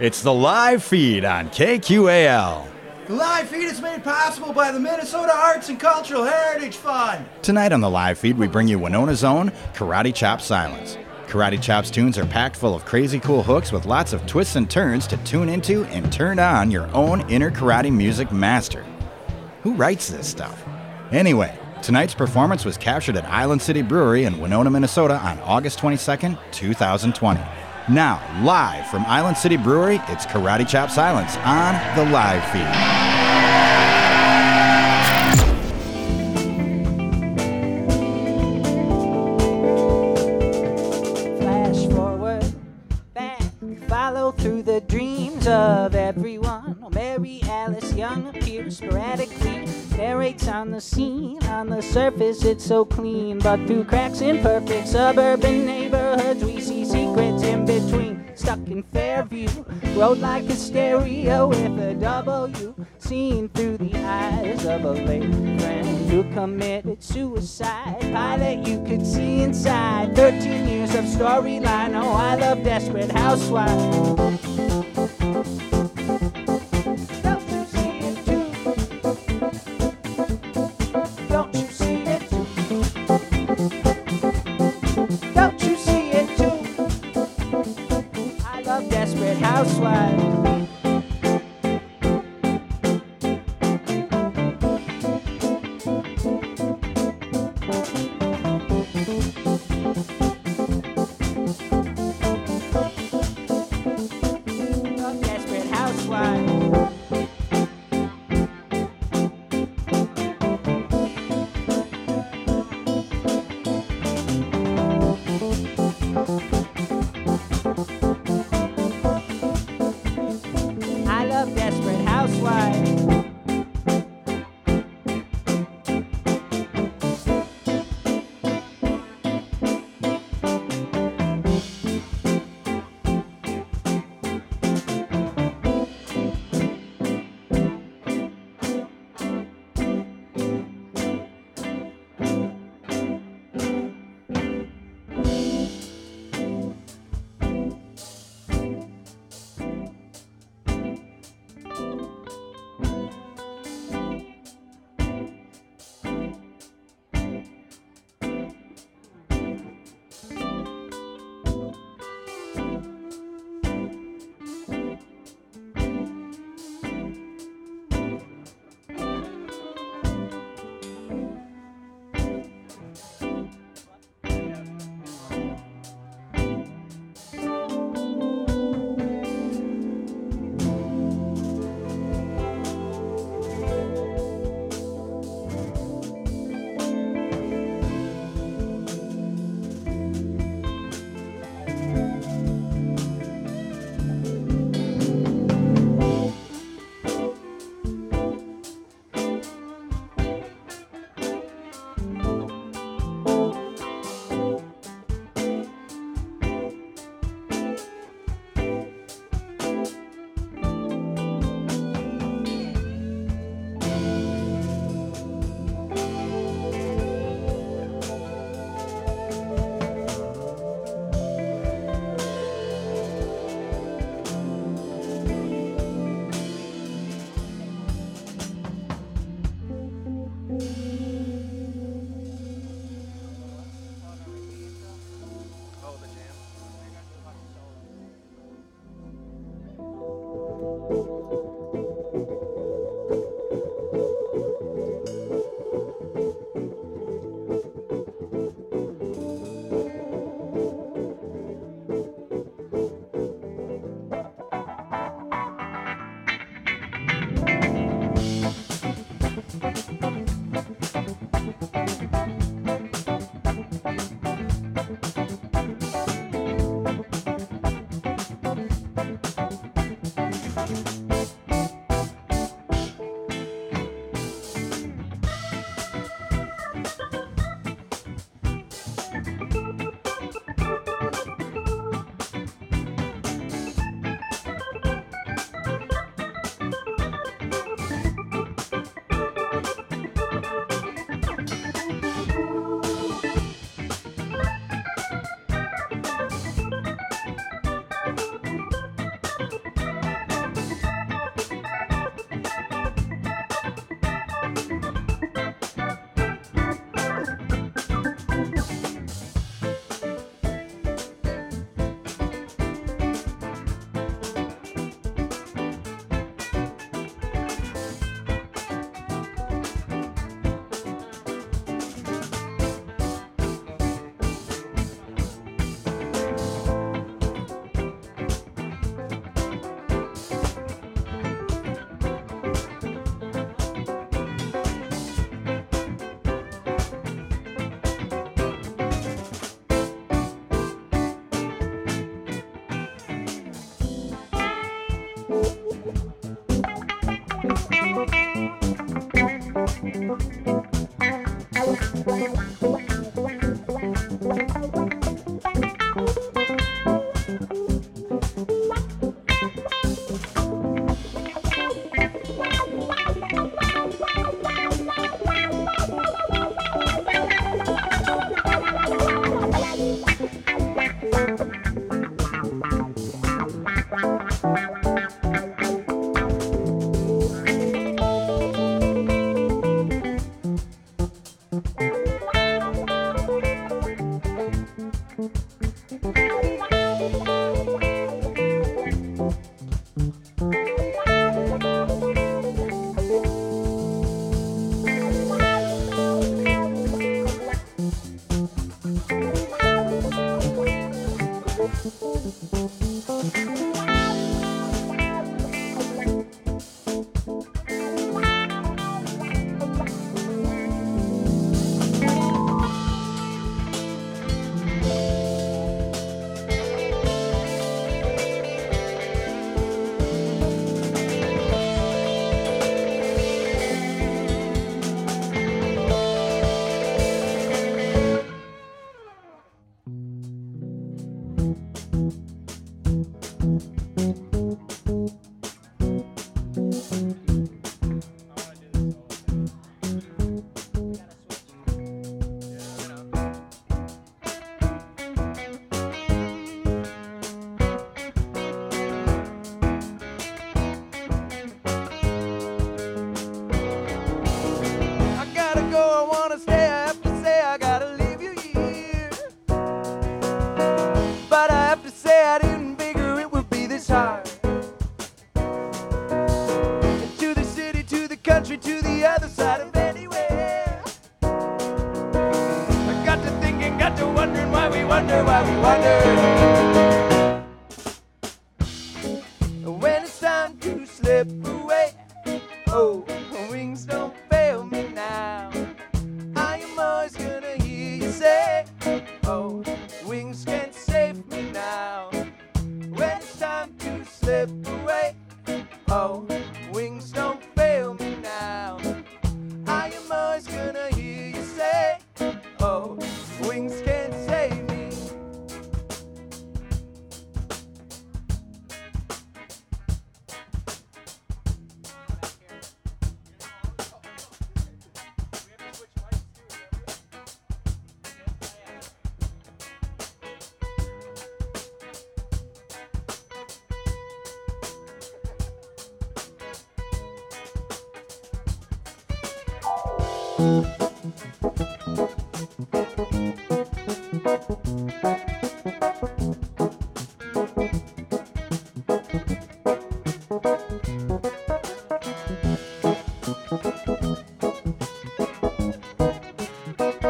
It's the live feed on KQAL. The live feed is made possible by the Minnesota Arts and Cultural Heritage Fund. Tonight on the live feed, we bring you Winona's own Karate Chop Silence. Karate Chop's tunes are packed full of crazy cool hooks with lots of twists and turns to tune into and turn on your own inner karate music master. Who writes this stuff? Anyway, tonight's performance was captured at Island City Brewery in Winona, Minnesota on August 22nd, 2020. Now, live from Island City Brewery, it's Karate Chop Silence on the live feed. Flash forward, back, follow through the dreams of everyone. Oh, Mary Alice Young appears sporadically, narrates on the scene. On the surface, it's so clean, but through cracks in perfect suburban neighborhoods, Road like a stereo with a W, seen through the eyes of a late friend who committed suicide. Pilot you could see inside. 13 years of storyline. Oh, I love Desperate Housewives.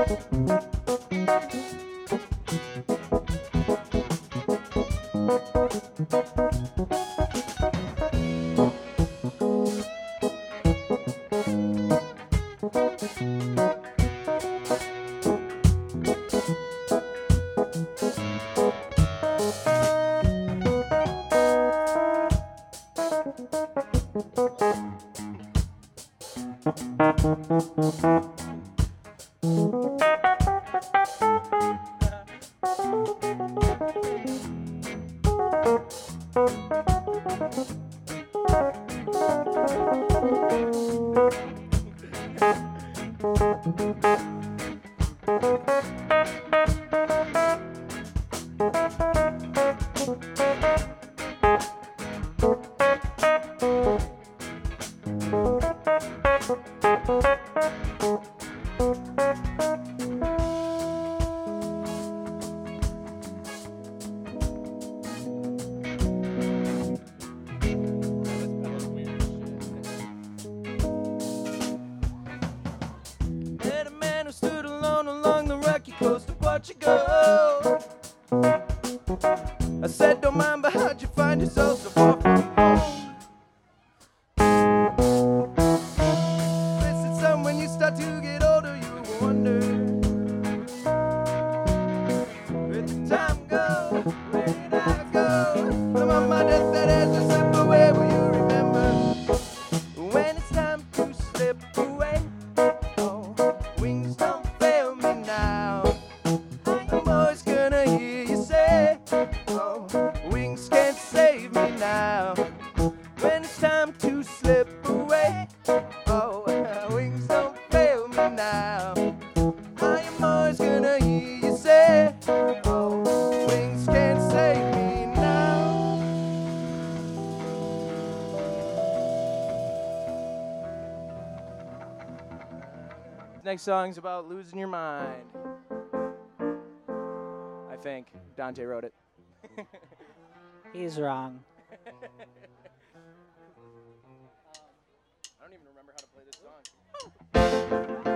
Met song's about losing your mind. I think Dante wrote it. He's wrong. I don't even remember how to play this song.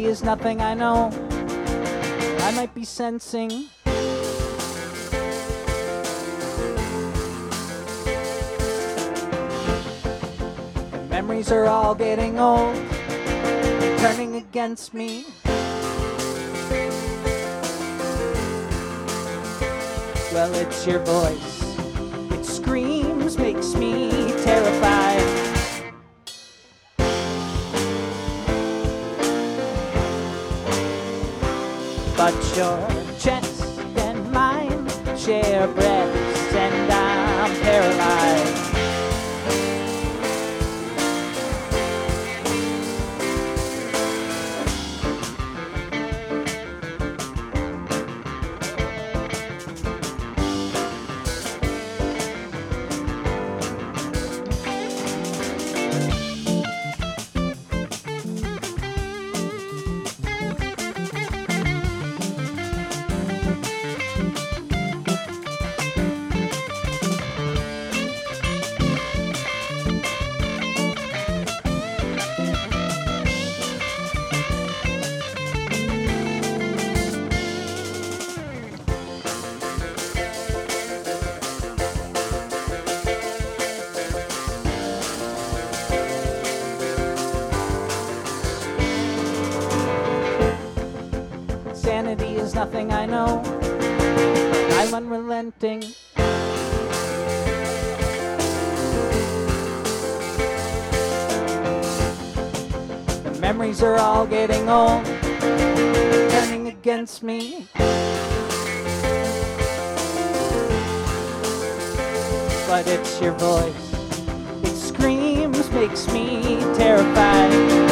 Is nothing I know. I might be sensing. Memories are all getting old, turning against me. Well, it's your voice. It screams, makes me terrified. But nothing I know. I'm unrelenting. The memories are all getting old, turning against me. But it's your voice. It screams, makes me terrified.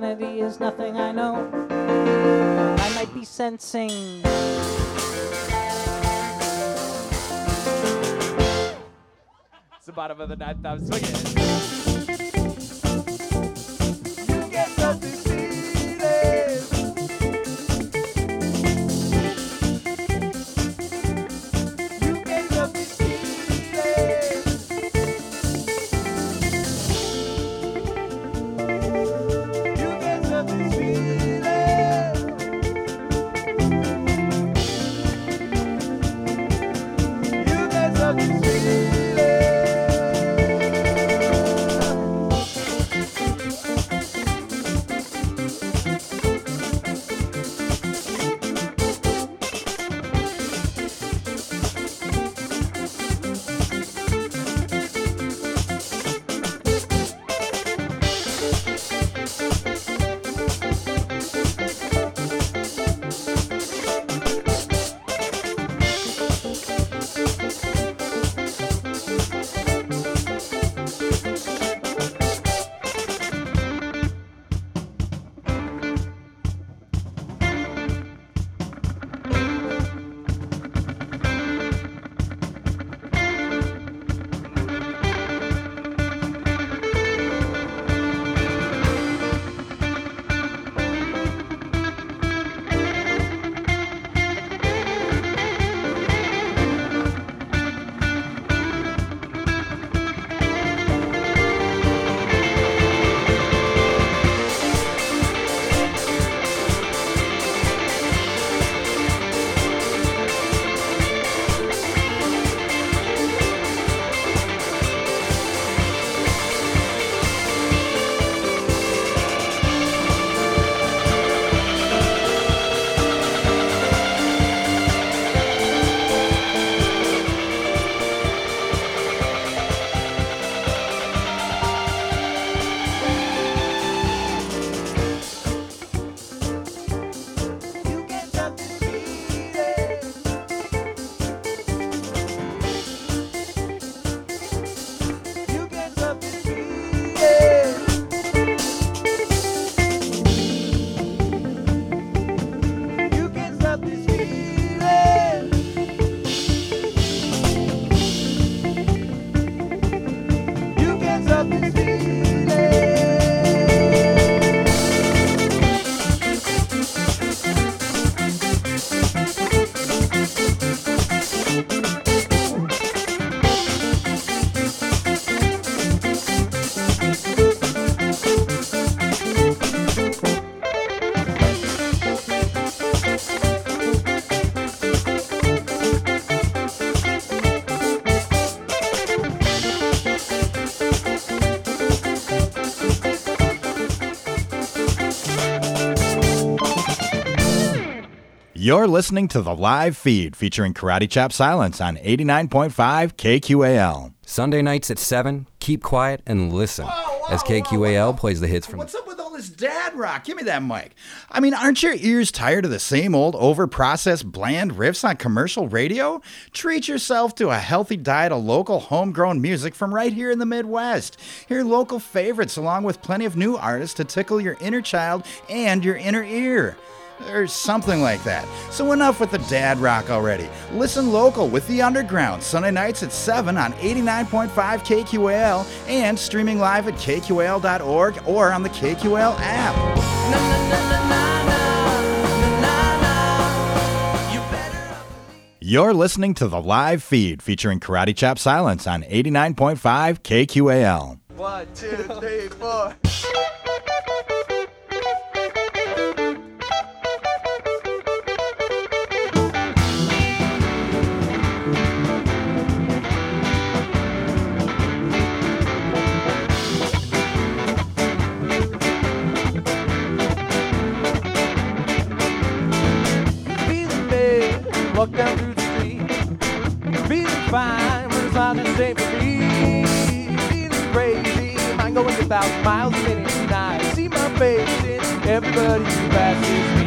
Insanity is nothing I know. I might be sensing. It's the bottom of the ninth. I'm swinging. You're listening to the live feed featuring Karate Chop Silence on 89.5 KQAL. Sunday nights at 7, keep quiet and listen as KQAL plays the hits from What's up with all this dad rock? Give me that mic. I mean, aren't your ears tired of the same old overprocessed, bland riffs on commercial radio? Treat yourself to a healthy diet of local homegrown music from right here in the Midwest. Hear local favorites along with plenty of new artists to tickle your inner child and your inner ear. Or something like that. So enough with the dad rock already. Listen local with The Underground, Sunday nights at 7 on 89.5 KQAL and streaming live at KQAL.org or on the KQAL app. You're listening to the live feed featuring Karate Chop Silence on 89.5 KQAL. One, two, three, four. Walk down through the street. Feeling fine when it's hot and safe for me. Feeling crazy, mind going a thousand miles a minute. And I see my face in everybody who passes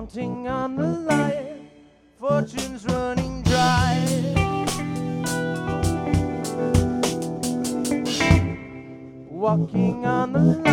counting on the light, fortune's running dry. Walking on the light.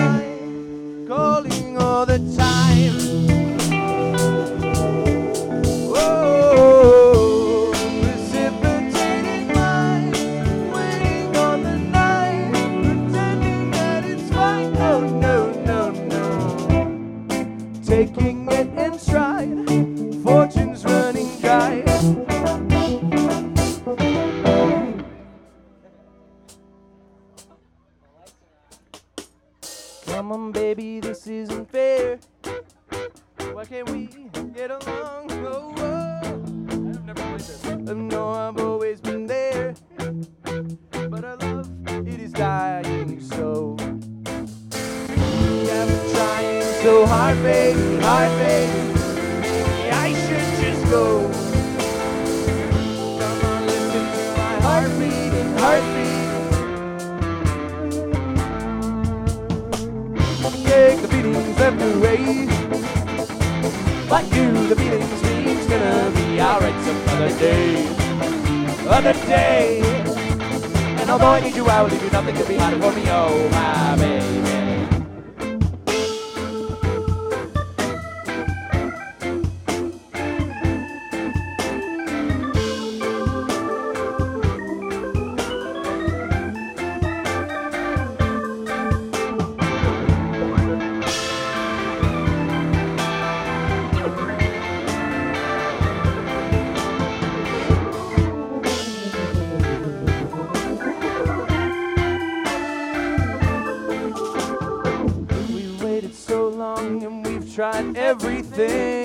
thing.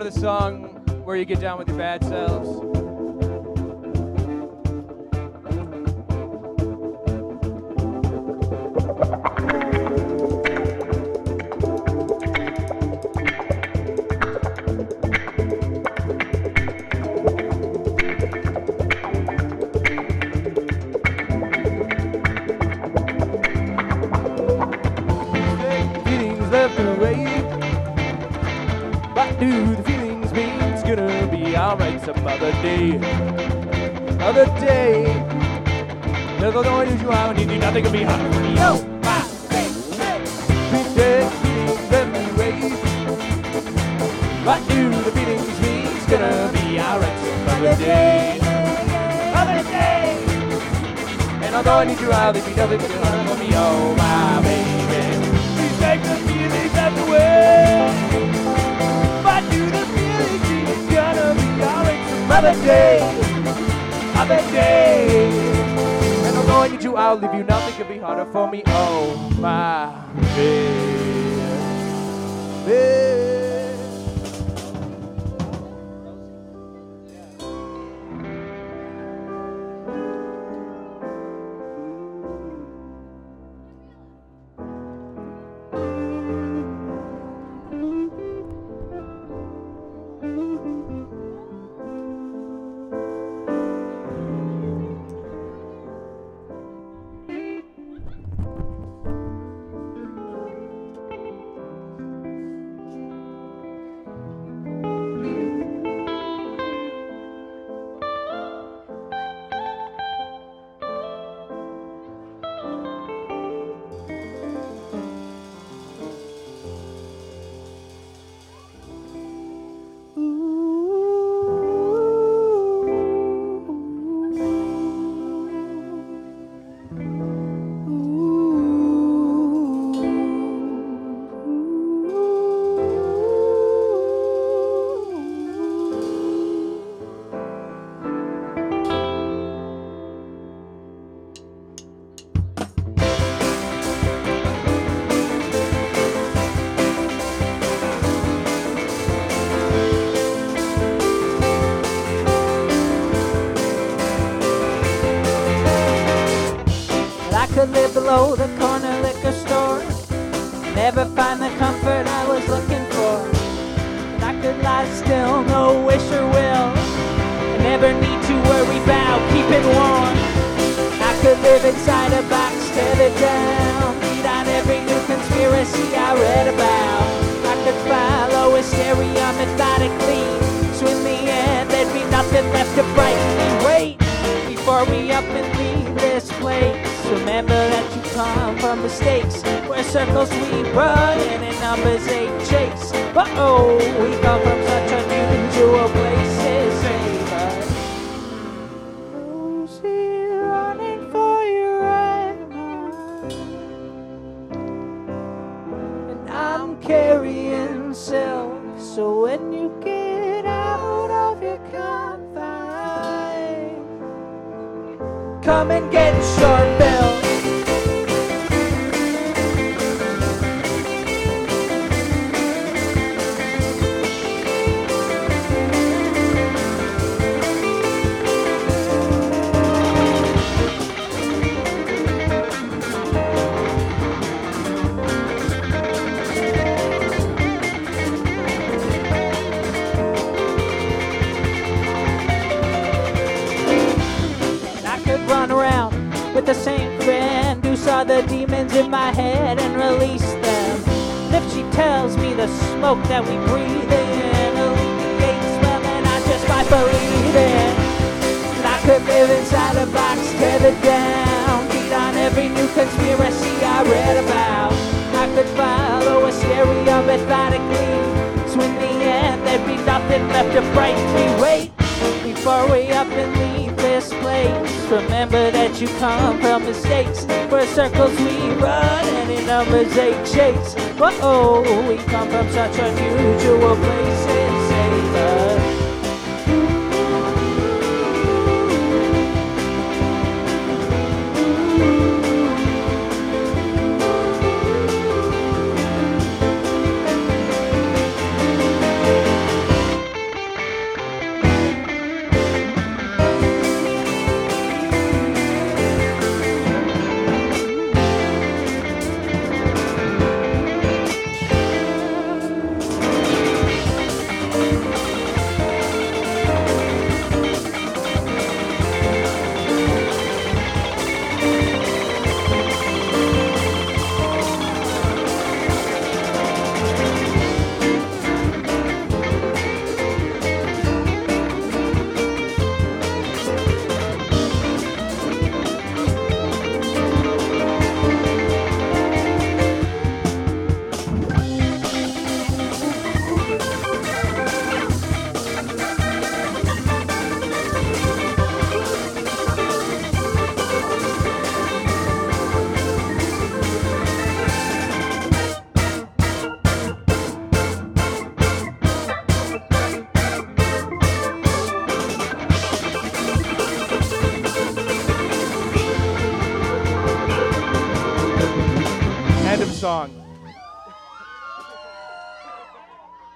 part of the song where you get down with your bad selves. Some other day. Other day. There's no one you out, need nothing to be hard for me. Yo, my, hey, hey. Dead feelings every way. What do the mean? It's gonna be alright some other day. Other day. And although I need you out, there'd be nothing be hard for me. Oh, my baby. Alright some other day. Other day. And although I need you, I'll leave you. Nothing could be harder for me. Oh, my. Could mistakes where circles we run and in numbers they chase. But oh, we come from such unusual places. Save running for your life. And I'm carrying silk. So when you get out of your confine, come and get short bill. The same friend who saw the demons in my head and released them. And if she tells me the smoke that we breathe in alleviates, well, then I just might believe it. And I could live inside a box tethered down, beat on every new conspiracy I read about. I could follow a stereo methodically, so in the end there'd be nothing left to frighten me. Wait before we up and leave place. Remember that you come from mistakes where circles we run and in numbers they chase. Oh, we come from such unusual places.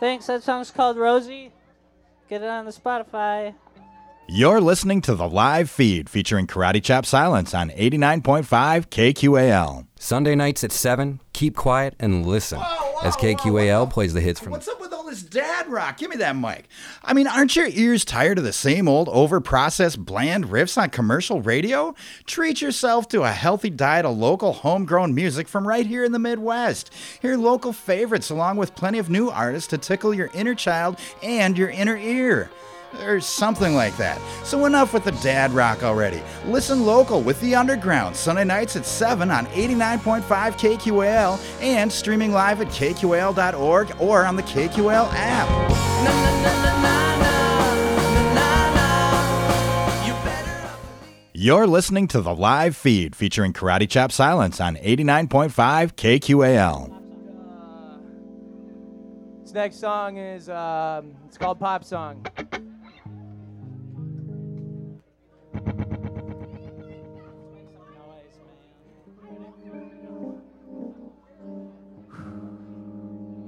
Thanks. That song's called Rosie. Get it on the Spotify. You're listening to the live feed featuring Karate Chop Silence on 89.5 KQAL. Sunday nights at 7, keep quiet and listen as KQAL plays the hits from What's up with all this dad rock? Give me that mic. I mean, aren't your ears tired of the same old overprocessed, bland riffs on commercial radio? Treat yourself to a healthy diet of local homegrown music from right here in the Midwest. Hear local favorites along with plenty of new artists to tickle your inner child and your inner ear. Or something like that. So enough with the dad rock already. Listen local with The Underground, Sunday nights at 7 on 89.5 KQAL and streaming live at kqal.org or on the KQAL app. You're listening to the live feed featuring Karate Chop Silence on 89.5 KQAL. This next song is um, it's called Pop Song.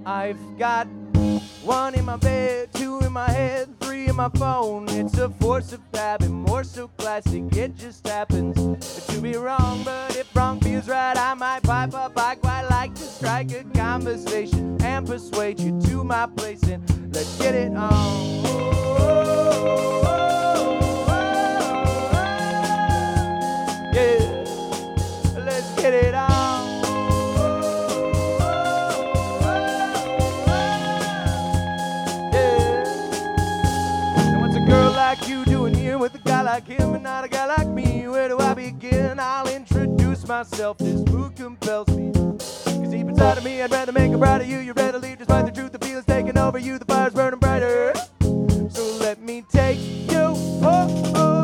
I've got one in my bed, two in my head, three in my phone. It's a force of habit, more so classic. It just happens to be wrong, but if wrong feels right, I might pipe up. I quite like to strike a conversation and persuade you to my place and let's get it on. Yeah, let's get it on. Like him and not a guy like me? Where do I begin? I'll introduce myself. This mood compels me. Cause deep inside of me, I'd rather make a bride of you. You're ready to leave despite the truth. The feeling's taking over you. The fire's burning brighter. So let me take you home. Yeah,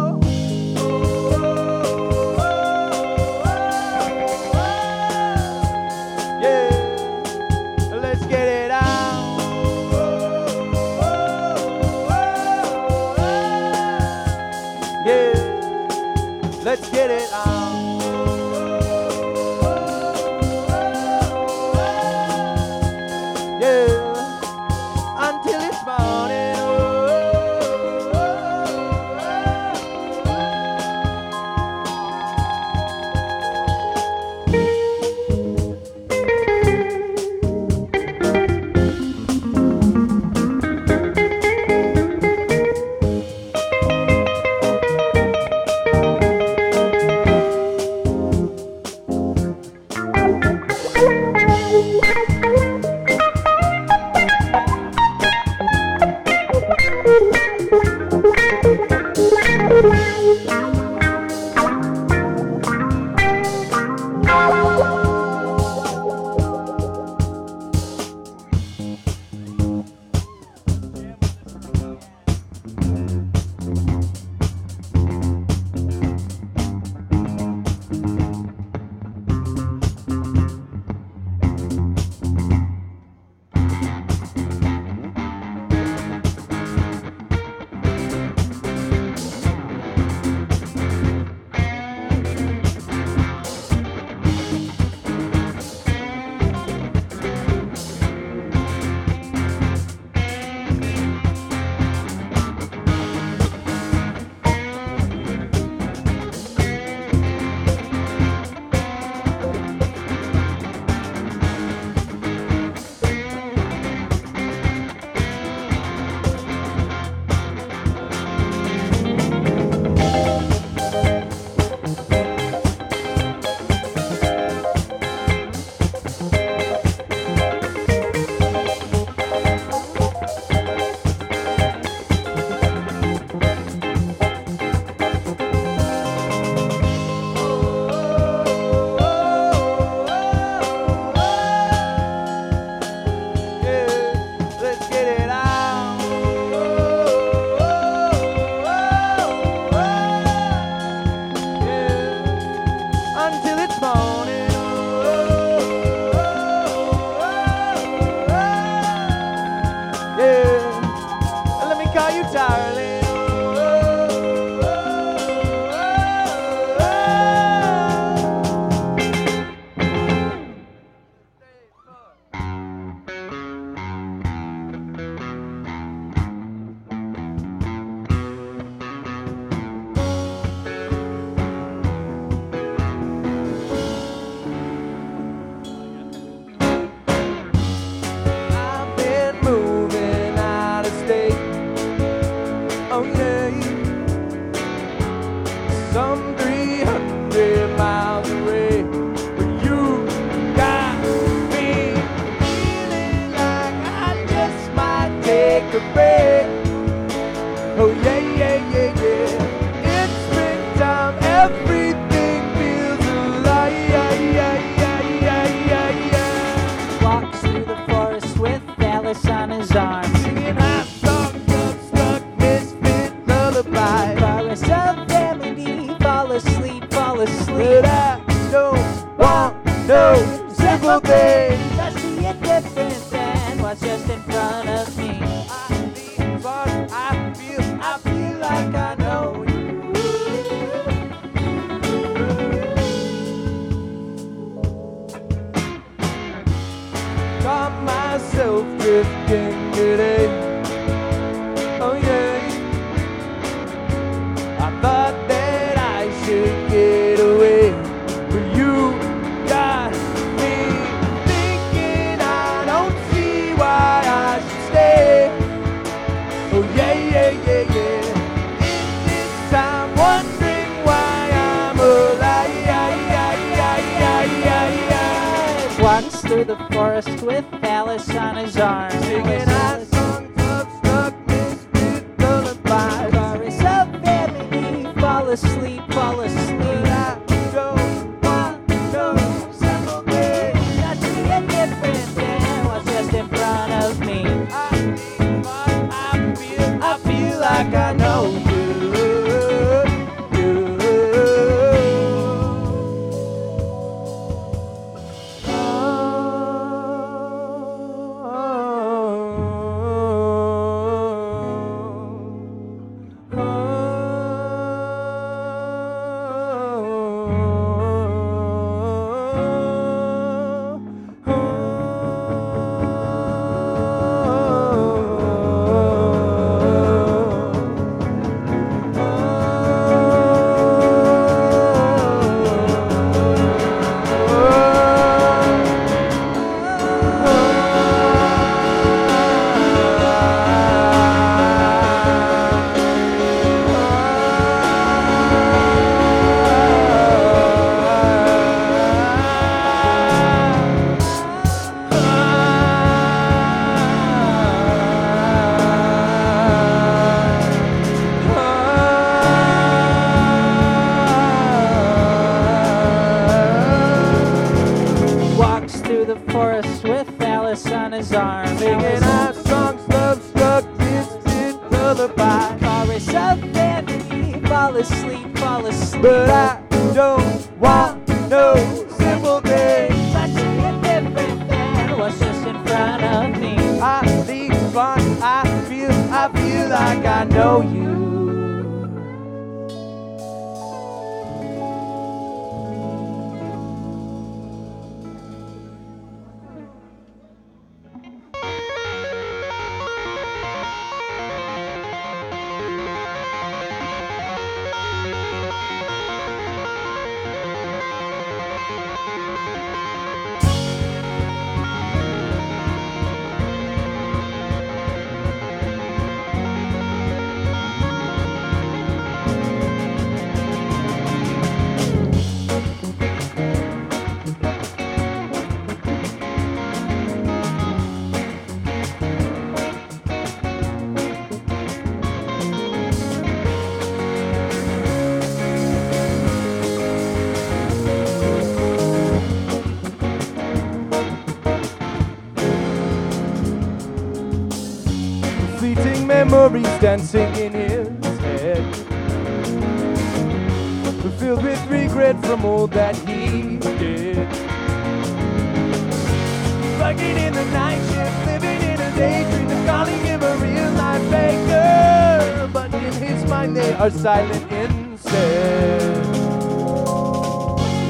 a silent incense.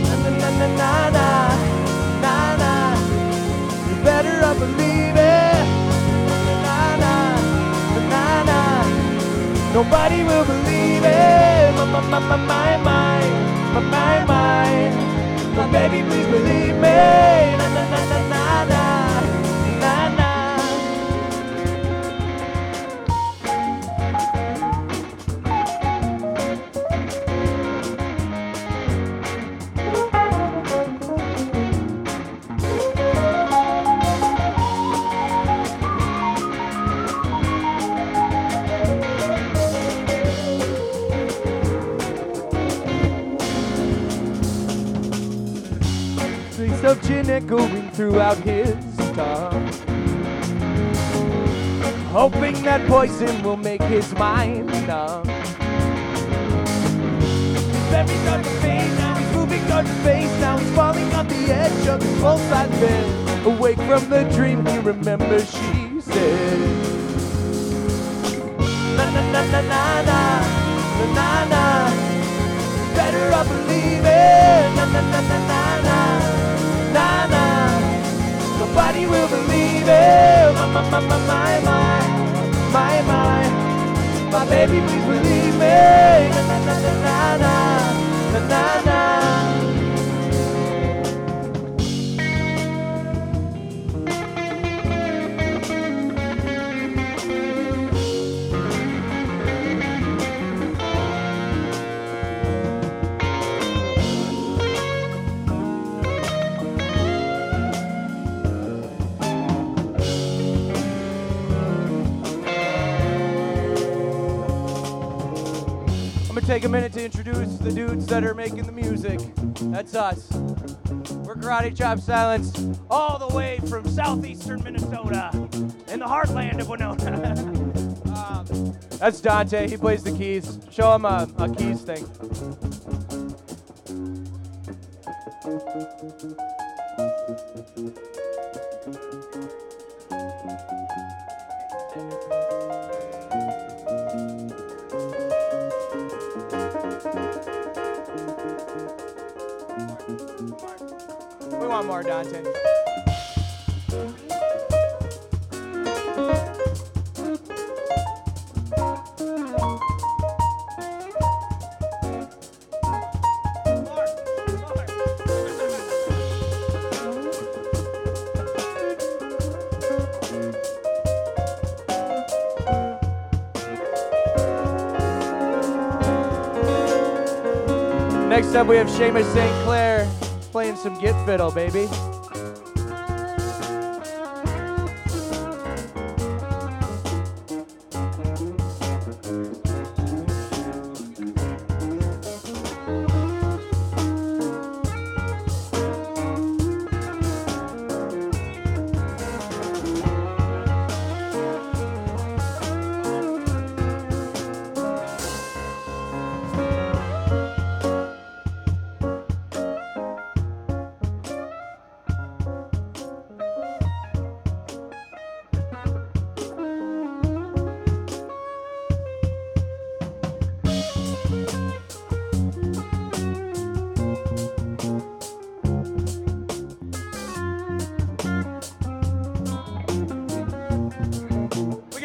Na na na na na na na. You better I believe it. Na na na na. na. Nobody will believe it. My my my my my my my. my. Oh, baby, please believe me. Na na na na. of gin echoing throughout his tongue. Hoping that poison will make his mind numb. Then he's face, now he's moving on the face, now he's falling on the edge of his full-size bed. Awake from the dream he remembers, she said. Na na na na na na na na. Better I believe it. Na na na na na. Nobody will believe it. My my my my my my my my. Baby, please believe me. Na na na na na na na na take a minute to introduce the dudes that are making the music. That's us. We're Karate Chop Silence, all the way from southeastern Minnesota, in the heartland of Winona. um, that's Dante. He plays the keys. Show him a, a keys thing. Dante. Next up, we have Seamus St. Clair some git fiddle, baby.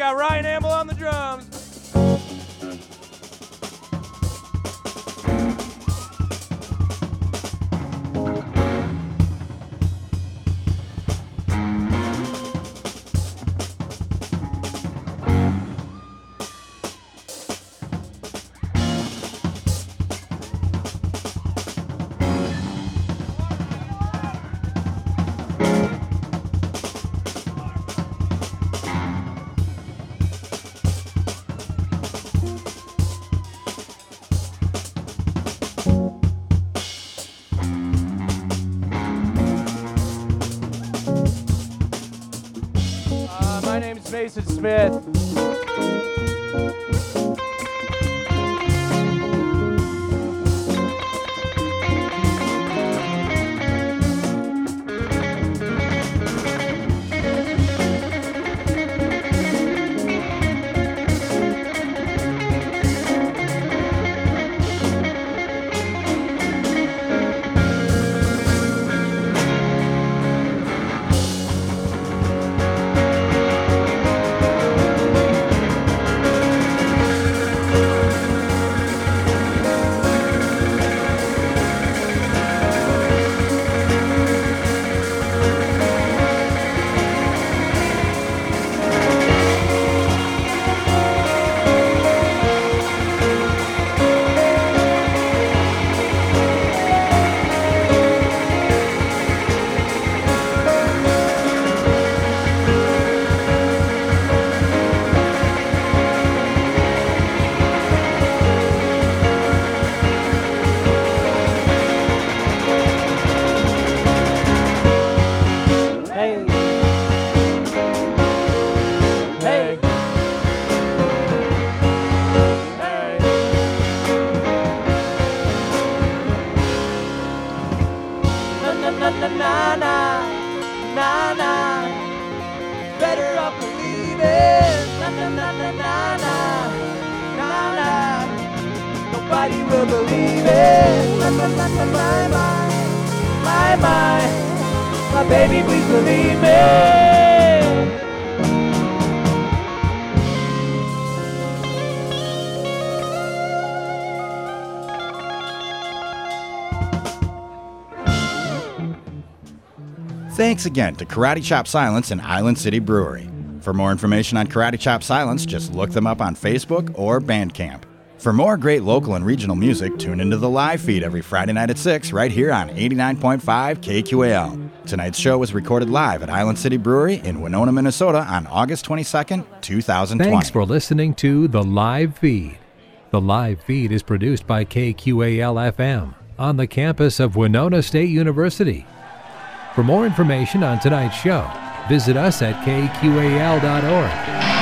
Yeah, Ryanair. Smith. Thanks again to Karate Chop Silence and Island City Brewery. For more information on Karate Chop Silence, just look them up on Facebook or Bandcamp. For more great local and regional music, tune into the live feed every Friday night at 6 right here on 89.5 KQAL. Tonight's show was recorded live at Island City Brewery in Winona, Minnesota on August 22nd, 2020. Thanks for listening to The Live Feed. The live feed is produced by KQAL FM on the campus of Winona State University. For more information on tonight's show, visit us at kqal.org.